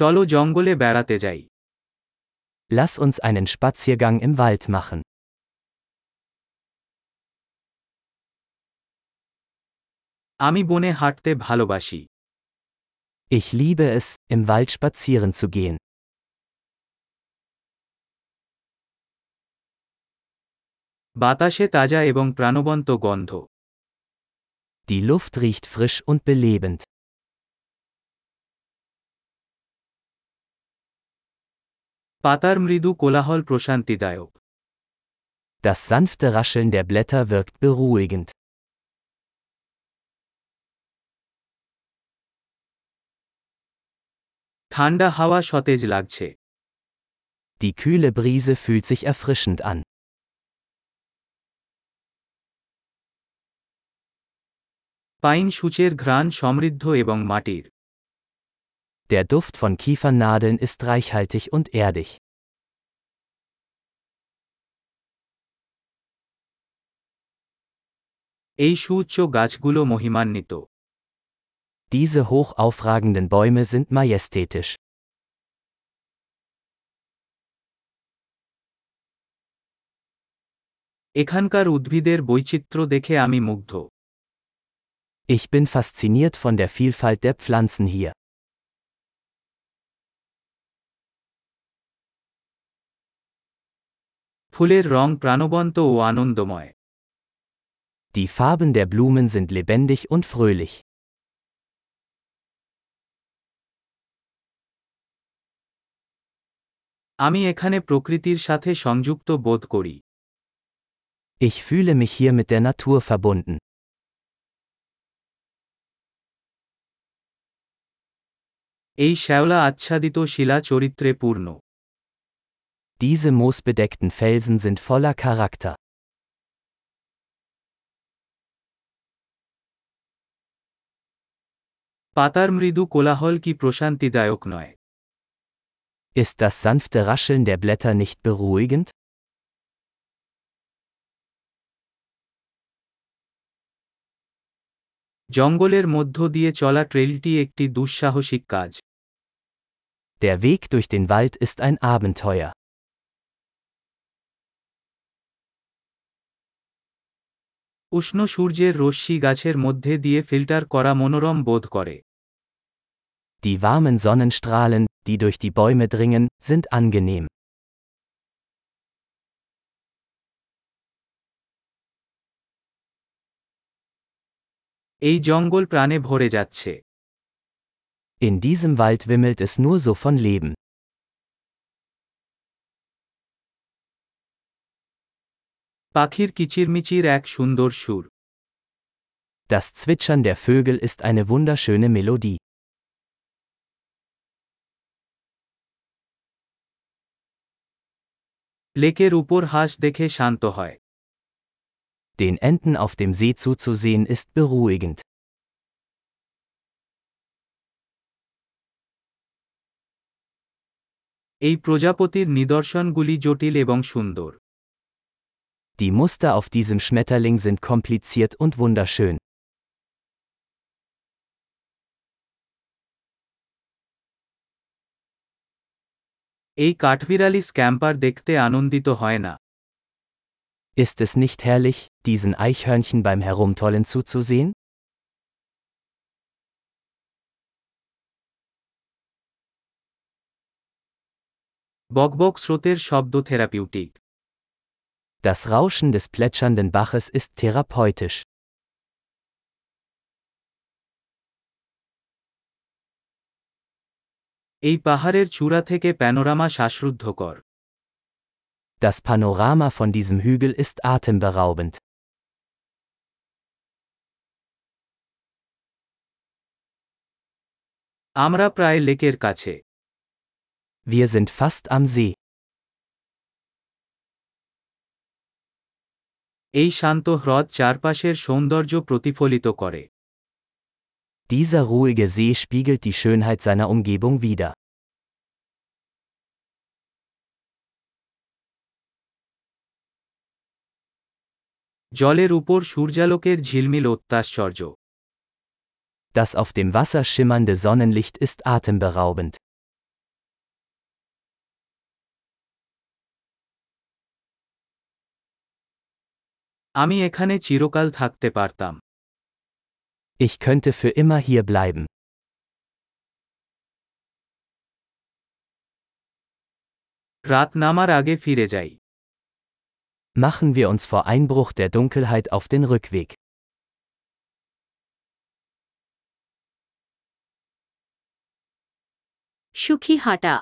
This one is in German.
চলো জঙ্গলে বেড়াতে যাই Lass uns einen Spaziergang im Wald machen. আমি বনে হাঁটতে ভালোবাসি Ich liebe es, im Wald spazieren zu gehen. বাতাসে তাজা এবং প্রাণবন্ত গন্ধ Die Luft riecht frisch und belebend. পাতার মৃদু কোলাহল প্রশান্তিদায়ক Das sanfte Rascheln der Blätter wirkt beruhigend. ঠান্ডা হাওয়া সতেজ লাগছে Die kühle Brise fühlt sich erfrischend an. Pine সূচের ঘ্রাণ সমৃদ্ধ এবং মাটির Der Duft von Kiefernadeln ist reichhaltig und erdig. এই সুউচ্চ গাছগুলো মহিমান্বিত Diese hoch aufragenden Bäume sind majestätisch. এখানকার উদ্ভিদের বৈচিত্র্য দেখে আমি মুগ্ধ Ich bin fasziniert von der Vielfalt der Pflanzen hier. ফুলের রং প্রাণবন্ত ও আনন্দময় Die Farben der Blumen sind lebendig und fröhlich. আমি এখানে প্রকৃতির সাথে সংযুক্ত বোধ করি Ich fühle mich hier mit der Natur verbunden. এই শ্যাওলা আচ্ছাদিত শিলা চরিত্রে পূর্ণ Diese moosbedeckten Felsen sind voller Charakter. পাতার মৃদু কোলাহল কি প্রশান্তিদায়ক নয় Ist das sanfte Rascheln der Blätter nicht beruhigend? জঙ্গলের মধ্য দিয়ে চলা ট্রেলটি একটি দুঃসাহসিক কাজ Der Weg durch den Wald ist ein Abenteuer. উষ্ণ সূর্যের রশ্মি গাছের মধ্যে দিয়ে ফিল্টার করা মনোরম বোধ করে Die warmen Sonnenstrahlen, die durch die Bäume dringen, sind angenehm. এই জঙ্গল প্রাণে ভরে যাচ্ছে In diesem Wald wimmelt es nur so von Leben. পাখির কিচিরমিচির এক সুন্দর সুর Das Zwitschern der Vögel ist eine wunderschöne Melodie. লেকের উপর হাঁস দেখে শান্ত হয় Den Enten auf dem See zuzusehen ist beruhigend. এই প্রজাপতির নিদর্শনগুলি জটিল এবং সুন্দর Die Muster auf diesem Schmetterling sind kompliziert und wunderschön. এই কাঠবিড়ালি স্ক্যাম্পার দেখতে আনন্দিত হয় না Ist es nicht herrlich, diesen Eichhörnchen beim Herumtollen zuzusehen? বকবক স্রোতের শব্দ therapeutic Das Rauschen des plätschernden Baches ist therapeutisch. এই পাহাড়ের চূড়া থেকে প্যানোরামা শ্বাসরুদ্ধকর Das Panorama von diesem Hügel ist atemberaubend. আমরা প্রায় লেকের কাছে Wir sind fast am See. এই শান্ত হ্রদ চারপাশের সৌন্দর্য প্রতিফলিত করে Dieser ruhige See spiegelt die Schönheit seiner Umgebung wider. জলের উপর সূর্যালোকের ঝিলমিল অত্যাশ্চর্য Das auf dem Wasser schimmernde Sonnenlicht ist atemberaubend. আমি এখানে চিরকাল থাকতে পারতাম Ich könnte für immer hier bleiben. রাত নামার আগে ফিরে যাই Machen wir uns vor Einbruch der Dunkelheit auf den Rückweg. সুখী হাঁটা